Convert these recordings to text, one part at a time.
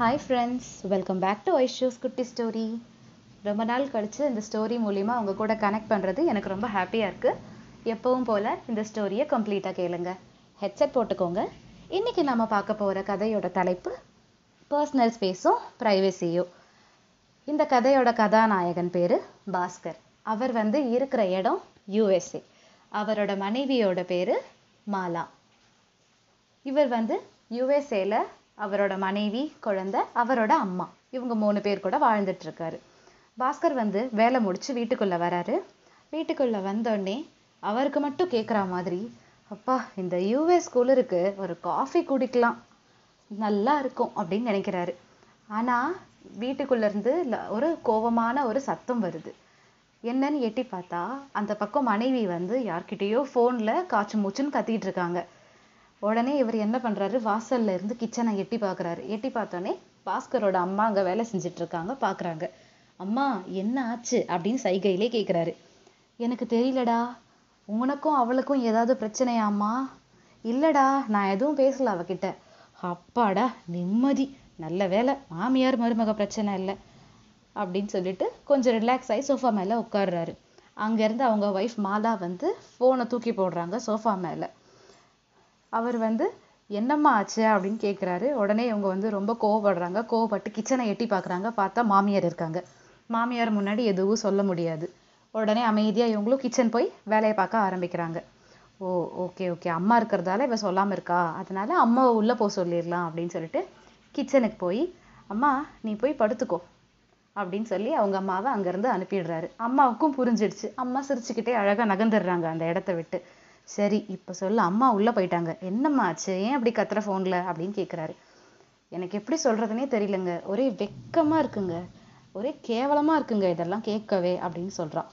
Hi friends welcome back to Aishu's குட்டி story ரொம்ப நாள் கழித்து இந்த ஸ்டோரி மூலிமா அவங்க கூட கனெக்ட் பண்ணுறது எனக்கு ரொம்ப ஹாப்பியாக இருக்குது எப்பவும் போல் இந்த ஸ்டோரியை கம்ப்ளீட்டாக கேளுங்க. ஹெட்செட் போட்டுக்கோங்க. இன்றைக்கி நம்ம பார்க்க போகிற கதையோட தலைப்பு பர்சனல் ஸ்பேஸும் ப்ரைவசியும் இந்த கதையோட கதாநாயகன் பேர் பாஸ்கர். அவர் வந்து இருக்கிற இடம் யூஎஸ்ஏ அவரோட மனைவியோட பேர் மாலா. இவர் வந்து யுஎஸ்ஏல அவரோட மனைவி குழந்தை அவரோட அம்மா. இவங்க மூணு பேர் கூட வாழ்ந்துட்டு இருக்காரு பாஸ்கர் வந்து வேலை முடிச்சு வீட்டுக்குள்ள வராரு. வீட்டுக்குள்ள வந்தோடனே அவருக்கு மட்டும் கேட்குற மாதிரி அப்பா இந்த யூஎஸ் குளிருக்கு ஒரு காஃபி குடிக்கலாம். நல்லா இருக்கும் அப்படின்னு நினைக்கிறாரு. ஆனா வீட்டுக்குள்ள இருந்து ஒரு கோவமான ஒரு சத்தம் வருது. என்னன்னு எட்டி பார்த்தா அந்த பக்கம் மனைவி வந்து யார்கிட்டயோ ஃபோனில் காச்சு மூச்சுன்னு கத்திட்டு இருக்காங்க. உடனே இவர் என்ன பண்ணுறாரு வாசல்ல இருந்து கிச்சனை எட்டி பார்க்கறாரு எட்டி பார்த்தோன்னே பாஸ்கரோட அம்மா அங்கே வேலை செஞ்சுட்டு இருக்காங்க பார்க்கறாங்க அம்மா என்ன ஆச்சு? அப்படின்னு சைகையிலே கேட்குறாரு எனக்கு தெரியலடா. உனக்கும் அவளுக்கும் ஏதாவது பிரச்சனையாம்மா? இல்லடா நான் எதுவும் பேசல அவகிட்ட. அப்பாடா நிம்மதி. நல்ல வேலை மாமியார் மருமக பிரச்சனை இல்லை. அப்படின்னு சொல்லிட்டு கொஞ்சம் ரிலாக்ஸ் ஆகி சோஃபா மேலே உட்கார்றாரு. அங்கேருந்து அவங்க ஒய்ஃப் மாலா வந்து ஃபோனை தூக்கி போடுறாங்க சோஃபா மேலே. அவர் வந்து என்னம்மா ஆச்சு? அப்படின்னு கேட்குறாரு உடனே இவங்க வந்து ரொம்ப கோவப்படுறாங்க. கோவப்பட்டு கிச்சனை எட்டி பார்க்குறாங்க பார்த்தா மாமியார் இருக்காங்க. மாமியார் முன்னாடி எதுவும் சொல்ல முடியாது. உடனே அமைதியா இவங்களும் கிச்சன் போய் வேலையை பார்க்க ஆரம்பிக்கிறாங்க. ஓ ஓகே ஓகே அம்மா இருக்கிறதால இவ சொல்லாம இருக்கா? அதனால அம்மாவை உள்ளே போக சொல்லிடலாம் அப்படின்னு சொல்லிட்டு கிச்சனுக்கு போய் அம்மா நீ போய் படுத்துக்கோ அப்படின்னு சொல்லி அவங்க அம்மாவை அங்கிருந்து அனுப்பிடுறாரு. அம்மாவுக்கும் புரிஞ்சிடுச்சு. அம்மா சிரிச்சுக்கிட்டே அழகாக நகர்ந்துடுறாங்க அந்த இடத்த விட்டு. சரி இப்போ சொல்லு. அம்மா உள்ளே போயிட்டாங்க. என்னம்மா ஆச்சு? ஏன் அப்படி கத்துற ஃபோனில் அப்படின்னு கேட்குறாரு எனக்கு எப்படி சொல்கிறதுனே தெரியலங்க. ஒரே வெக்கமாக இருக்குங்க. ஒரே கேவலமா இருக்குங்க இதெல்லாம் கேட்கவே அப்படின்னு சொல்கிறான்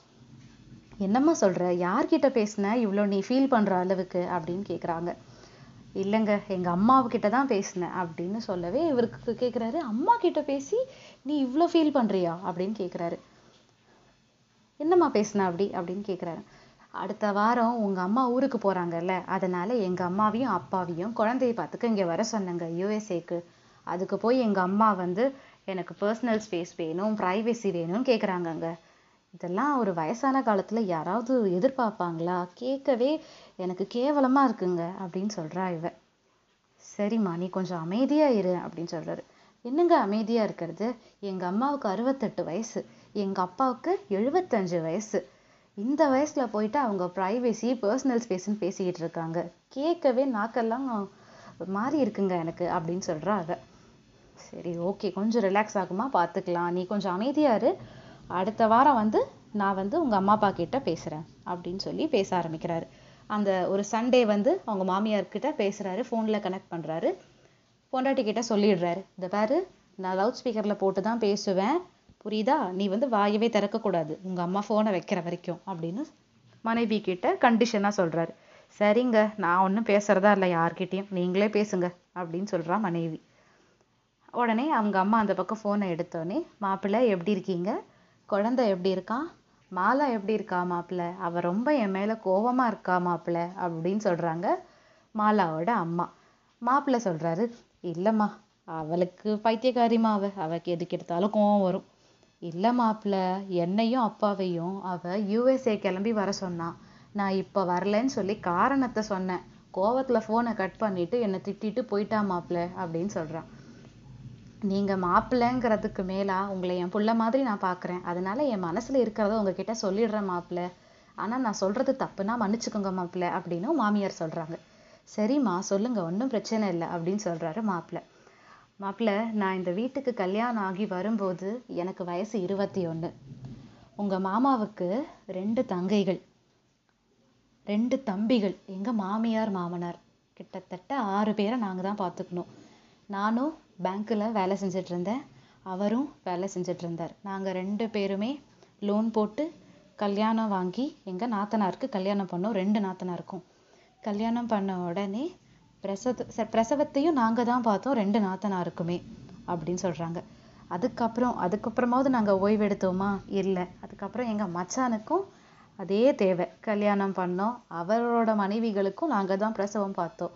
என்னம்மா சொல்ற? யார்கிட்ட பேசுன? இவ்வளோ நீ ஃபீல் பண்ணுற அளவுக்கு? அப்படின்னு கேட்குறாங்க இல்லைங்க எங்கள் அம்மாவுக்கிட்ட தான் பேசினேன் அப்படின்னு சொல்லவே இவருக்கு கேட்குறாரு அம்மா கிட்ட பேசி நீ இவ்வளோ ஃபீல் பண்ணுறியா அப்படின்னு கேட்குறாரு என்னம்மா பேசுன அப்படி? அப்படின்னு கேட்குறாரு அடுத்த வாரம் உங்க அம்மா ஊருக்கு போறாங்கல்ல அதனால எங்க அம்மாவையும் அப்பாவையும் குழந்தைய பார்த்துக்க இங்க வர சொன்னேங்க யூஎஸ்ஏக்கு அதுக்கு போய் எங்க அம்மா வந்து எனக்கு பர்சனல் ஸ்பேஸ் வேணும் ப்ரைவசி வேணும்னு கேட்குறாங்கங்க இதெல்லாம் ஒரு வயசான காலத்துல யாராவது எதிர்பார்ப்பாங்களா? கேட்கவே எனக்கு கேவலமா இருக்குங்க அப்படின்னு சொல்றா இவ. சரிம்மா நீ கொஞ்சம் அமைதியா இரு அப்படின்னு சொல்றாரு. என்னங்க அமைதியா இருக்கிறது? எங்க அம்மாவுக்கு அறுபத்தெட்டு வயசு எங்க அப்பாவுக்கு எழுபத்தஞ்சு வயசு. இந்த வயசில் போயிட்டு அவங்க ப்ரைவேசி பர்சனல் ஸ்பேஸ்ன்னு பேசிக்கிட்டு இருக்காங்க. கேட்கவே நாக்கெல்லாம் மாறி இருக்குங்க எனக்கு அப்படின்னு சொல்கிறாங்க அவ சரி ஓகே கொஞ்சம் ரிலாக்ஸ் ஆகுமா? பார்த்துக்கலாம். நீ கொஞ்சம் அமைதியாக இரு. அடுத்த வாரம் வந்து நான் வந்து உங்கள் அம்மா அப்பா கிட்ட பேசுகிறேன் அப்படின்னு சொல்லி பேச ஆரம்பிக்கிறாரு. அந்த ஒரு சண்டே வந்து அவங்க மாமியார் பேசுகிறாரு ஃபோனில் கனெக்ட் பண்ணுறாரு பொண்டாட்டி கிட்ட சொல்லிடுறாரு. இந்த பாரு நான் லவுட் ஸ்பீக்கரில் போட்டு தான் பேசுவேன். புரியுதா? நீ வந்து வாயவே திறக்கக்கூடாது. உங்கள் உங்க அம்மா போனை வைக்கிற வரைக்கும் அப்படின்னு மனைவி கிட்ட கண்டிஷனா சொல்றாரு. சரிங்க நான் ஒன்றும் பேசுறதா இல்லை யார்கிட்டயும். நீங்களே பேசுங்க அப்படின்னு சொல்றா மனைவி. உடனே அவங்க அம்மா அந்த பக்கம் ஃபோனை எடுத்தோடனே மாப்பிள்ளை எப்படி இருக்கீங்க? குழந்தை எப்படி இருக்கான் மாலா எப்படி இருக்கா மாப்பிள்ளை? அவ ரொம்ப என் மேல கோவமாக இருக்கா மாப்பிள்ளை? அப்படின்னு சொல்றாங்க மாலாவோட அம்மா. மாப்பிள்ளை சொல்றாரு இல்லைம்மா அவளுக்கு பைத்தியக்காரிமா அவ. அவக்கு எதுக்கு எடுத்தாலும் கோவம் வரும். இல்லை மாப்பிள்ள என்னையும் அப்பாவையும் அவ யூஎஸ்ஏ கிளம்பி வர சொன்னான் நான் இப்போ வரலைன்னு சொல்லி காரணத்தை சொன்னேன். கோவத்தில் ஃபோனை கட் பண்ணிட்டு என்னை திட்டிட்டு போயிட்டா மாப்பிள்ள அப்படின்னு சொல்கிறான் நீங்கள் மாப்பிள்ளைங்கிறதுக்கு மேலா உங்களை என் புள்ள மாதிரி நான் பார்க்குறேன் அதனால என் மனசில் இருக்கிறத உங்ககிட்ட சொல்லிடுறேன் மாப்பிள்ள. ஆனால் நான் சொல்கிறது தப்புனா மன்னிச்சுக்கோங்க மாப்பிள்ள அப்படின்னு மாமியார் சொல்கிறாங்க சரிம்மா சொல்லுங்க. ஒன்றும் பிரச்சனை இல்லை அப்படின்னு சொல்கிறாரு மாப்பிள்ளை. மாப்பிள்ள நான் இந்த வீட்டுக்கு கல்யாணம் ஆகி வரும்போது எனக்கு வயசு இருபத்தி ஒன்று உங்கள் மாமாவுக்கு ரெண்டு தங்கைகள். ரெண்டு தம்பிகள். எங்கள் மாமியார் மாமனார். கிட்டத்தட்ட ஆறு பேரை நாங்கள் தான் பார்த்துக்கணும். நானும் பேங்க்கில் வேலை செஞ்சுட்டு இருந்தேன். அவரும் வேலை செஞ்சுட்டு இருந்தார். நாங்கள் ரெண்டு பேருமே லோன் போட்டு கல்யாணம் வாங்கி எங்கள் நாத்தனாருக்கு கல்யாணம் பண்ணோம். ரெண்டு நாத்தனாருக்கும். கல்யாணம் பண்ண உடனே பிரசவ ச- பிரசவத்தையும் நாங்கள் தான் பார்த்தோம். ரெண்டு நாத்தனாருக்குமே அப்படின்னு சொல்கிறாங்க அதுக்கப்புறம் அதுக்கப்புறமாவது நாங்கள் ஓய்வெடுத்தோமா? இல்லை. அதுக்கப்புறம் எங்கள் மச்சானுக்கும் அதே தேவை. கல்யாணம் பண்ணோம். அவரோட மனைவிகளுக்கும் நாங்கள் தான் பிரசவம் பார்த்தோம்.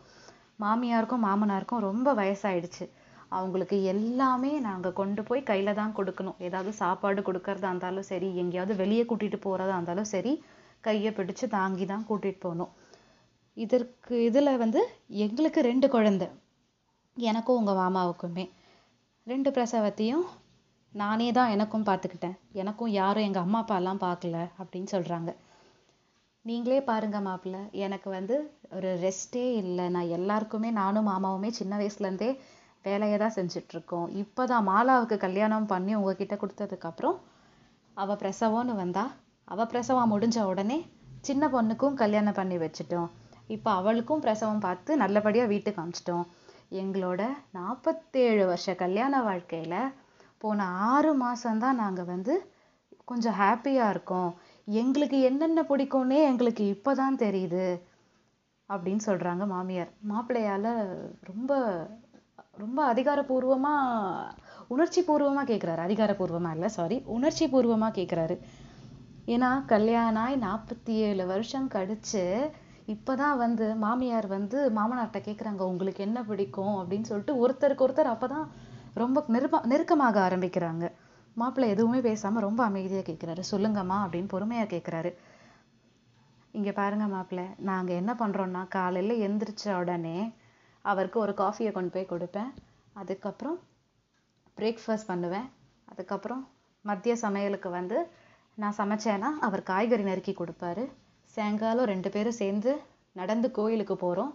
மாமியாருக்கும் மாமனாருக்கும் ரொம்ப வயசாயிடுச்சு. அவங்களுக்கு எல்லாமே நாங்கள் கொண்டு போய் கையில் தான் கொடுக்கணும். ஏதாவது சாப்பாடு கொடுக்கறதா இருந்தாலும் சரி எங்கேயாவது வெளியே கூட்டிகிட்டு போகிறதா இருந்தாலும் சரி கையை பிடிச்சு தாங்கி தான் கூட்டிகிட்டு போகணும். இதற்கு இதில் வந்து எங்களுக்கு ரெண்டு குழந்தை. எனக்கும் உங்கள் மாமாவுக்குமே. ரெண்டு பிரசவத்தையும் நானே தான் எனக்கும் பார்த்துக்கிட்டேன். எனக்கும் யாரும் எங்கள் அம்மா அப்பா எல்லாம் பார்க்கல அப்படின்னு சொல்கிறாங்க நீங்களே பாருங்க மாப்பிள்ளை எனக்கு வந்து ஒரு ரெஸ்டே இல்லை. நான் எல்லாருக்குமே நானும் மாமாவுமே சின்ன வயசுலேருந்தே வேலையை தான் செஞ்சிட்ருக்கோம். இப்போ தான் மாலாவுக்கு கல்யாணம் பண்ணி உங்ககிட்ட கொடுத்ததுக்கப்புறம் அவள் பிரசவம்னு வந்தா அவள் பிரசவம் முடிஞ்ச உடனே சின்ன பொண்ணுக்கும் கல்யாணம் பண்ணி வச்சுட்டோம். இப்போ அவளுக்கும் பிரசவம் பார்த்து நல்லபடியாக வீட்டுக்கு அமிச்சிட்டோம் எங்களோட நாற்பத்தேழு வருஷ கல்யாண வாழ்க்கையில போன ஆறு மாதம்தான் நாங்கள் வந்து கொஞ்சம் ஹாப்பியாக இருக்கோம். எங்களுக்கு என்னென்ன பிடிக்கும்னே எங்களுக்கு இப்போ தான் தெரியுது அப்படின்னு சொல்கிறாங்க மாமியார். மாப்பிள்ளையால் ரொம்ப ரொம்ப அதிகாரபூர்வமாக உணர்ச்சி பூர்வமாக கேட்குறாரு அதிகாரபூர்வமாக இல்லை சாரி உணர்ச்சி பூர்வமாக கேட்குறாரு ஏன்னா கல்யாணம் ஆகி நாற்பத்தி ஏழு வருஷம் கழிச்சு இப்பதான் வந்து மாமியார் வந்து மாமனார்கிட்ட கேட்குறாங்க உங்களுக்கு என்ன பிடிக்கும்? அப்படின்னு சொல்லிட்டு ஒருத்தருக்கு ஒருத்தர் அப்பதான் ரொம்ப நெருப்ப நெருக்கமாக ஆரம்பிக்கிறாங்க. மாப்பிள்ளை எதுவுமே பேசாம ரொம்ப அமைதியாக கேட்குறாரு சொல்லுங்கம்மா அப்படின்னு பொறுமையாக கேட்குறாரு இங்கே பாருங்க மாப்பிள்ளை நாங்கள் என்ன பண்ணுறோன்னா காலையில் எந்திரிச்ச உடனே அவருக்கு ஒரு காஃபியை கொண்டு போய் கொடுப்பேன். அதுக்கப்புறம் பிரேக்ஃபாஸ்ட் பண்ணுவேன். அதுக்கப்புறம் மதிய சமையலுக்கு வந்து நான் சமைச்சேன்னா அவர் காய்கறி நறுக்கி கொடுப்பாரு. சாயங்காலம் ரெண்டு பேரும் சேர்ந்து நடந்து கோயிலுக்கு போகிறோம்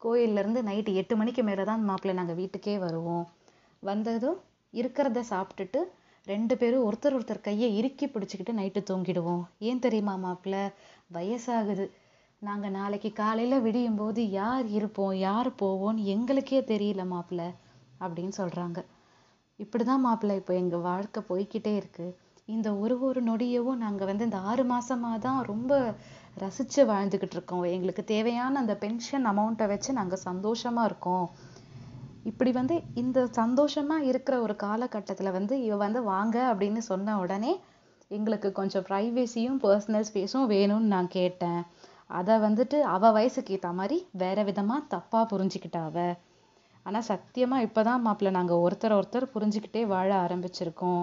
கோயில்லேருந்து நைட்டு எட்டு மணிக்கு மேலே தான் மாப்பிள்ளை நாங்கள் வீட்டுக்கே வருவோம். வந்ததும் இருக்கிறத சாப்பிட்டுட்டு ரெண்டு பேரும் ஒருத்தர் ஒருத்தர் கையை இறுக்கி பிடிச்சிக்கிட்டு நைட்டு தூங்கிடுவோம். ஏன் தெரியுமா மாப்பிள்ளை? வயசாகுது. நாங்கள் நாளைக்கு காலையில் விடியும் போது யார் இருப்போம் யார் போவோம்னு எங்களுக்கே தெரியல மாப்பிள்ளை அப்படின்னு சொல்கிறாங்க இப்படி தான் மாப்பிள்ளை இப்போ எங்கள் வாழ்க்கை போய்கிட்டே இருக்குது இந்த ஒரு ஒரு நொடியவும் நாங்கள் வந்து இந்த ஆறு மாசமாக தான் ரொம்ப ரசித்து வாழ்ந்துக்கிட்டு இருக்கோம். எங்களுக்கு தேவையான அந்த பென்ஷன் அமௌண்ட்டை வச்சு நாங்கள் சந்தோஷமாக இருக்கோம். இப்படி வந்து இந்த சந்தோஷமாக இருக்கிற ஒரு காலகட்டத்தில் வந்து இவ வந்து வாங்க அப்படின்னு சொன்ன உடனே எங்களுக்கு கொஞ்சம் ப்ரைவேசியும் பர்சனல் ஸ்பேஸும் வேணும்னு நான் கேட்டேன். அதை வந்துட்டு அவள் வயசுக்கு ஏற்ற மாதிரி வேற விதமாக தப்பாக புரிஞ்சுக்கிட்டா ஆனால் சத்தியமாக இப்போ தான் மாப்பிள்ளை நாங்கள் ஒருத்தர் ஒருத்தர் புரிஞ்சுக்கிட்டே வாழ ஆரம்பிச்சிருக்கோம்.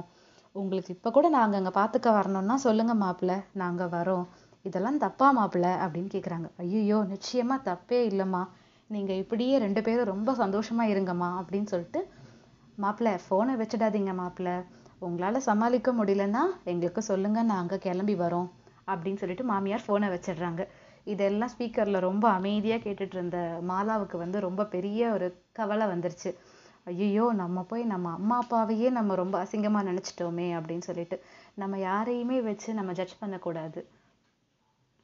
உங்களுக்கு இப்போ கூட நாங்கள் அங்கே பார்த்துக்க வரணும்னா சொல்லுங்க மாப்பிள்ளை நாங்கள் வரோம். இதெல்லாம் தப்பா மாப்பிள்ளை அப்படின்னு கேட்குறாங்க ஐயோ நிச்சயமா தப்பே இல்லைம்மா. நீங்கள் இப்படியே ரெண்டு பேரும் ரொம்ப சந்தோஷமா இருங்கம்மா அப்படின்னு சொல்லிட்டு மாப்பிள்ளை ஃபோனை வச்சிடாதீங்க மாப்பிள்ளை. உங்களால் சமாளிக்க முடியலன்னா எங்களுக்கு சொல்லுங்க நாங்கள் கிளம்பி வரோம் அப்படின்னு சொல்லிட்டு மாமியார் ஃபோனை வச்சிடுறாங்க. இதெல்லாம் ஸ்பீக்கரில் ரொம்ப அமைதியாக கேட்டுட்டு இருந்த மாலாவுக்கு வந்து ரொம்ப பெரிய ஒரு கவலை வந்துருச்சு. ஐயோ நம்ம போய் நம்ம அம்மா அப்பாவையே நம்ம ரொம்ப அசிங்கமா நினைச்சிட்டோமே அப்படின்னு சொல்லிட்டு நம்ம யாரையுமே வச்சு நம்ம ஜட்ஜ் பண்ணக்கூடாது.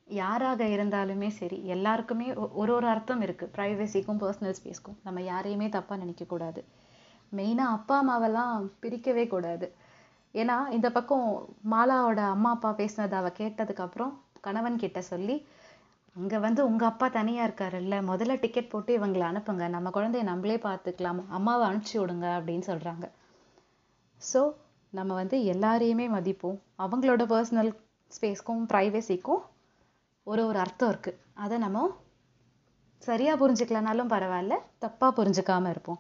யாராக இருந்தாலுமே சரி எல்லாருக்குமே ஒ- ஒரு ஒரு அர்த்தம் இருக்கு. ப்ரைவசிக்கும் பர்சனல் ஸ்பேஸ்க்கும் நம்ம யாரையுமே தப்பா நினைக்கக்கூடாது. மெயினாக மெயினா அப்பா அம்மாவெல்லாம் பிரிக்கவே கூடாது. ஏன்னா இந்த பக்கம் மாலாவோட அம்மா அப்பா பேசினதை அவள் கேட்டதுக்கப்புறம் கணவன் கிட்ட சொல்லி அங்கே வந்து உங்க அப்பா தனியா இருக்காருல்ல முதல்ல டிக்கெட் போட்டு இவங்களை அனுப்புங்க. நம்ம குழந்தைய நம்மளே பார்த்துக்கலாம். அம்மாவை அனுப்பிச்சி விடுங்க அப்படின்னு சொல்றாங்க. ஸோ நம்ம வந்து எல்லாரையுமே மதிப்போம். அவங்களோட பர்சனல் ஸ்பேஸ்க்கும் ப்ரைவசிக்கும் ஒரு ஒரு அர்த்தம் இருக்கு. அதை நம்ம சரியா புரிஞ்சுக்கலனாலும் பரவாயில்ல தப்பா புரிஞ்சுக்காம இருப்போம்.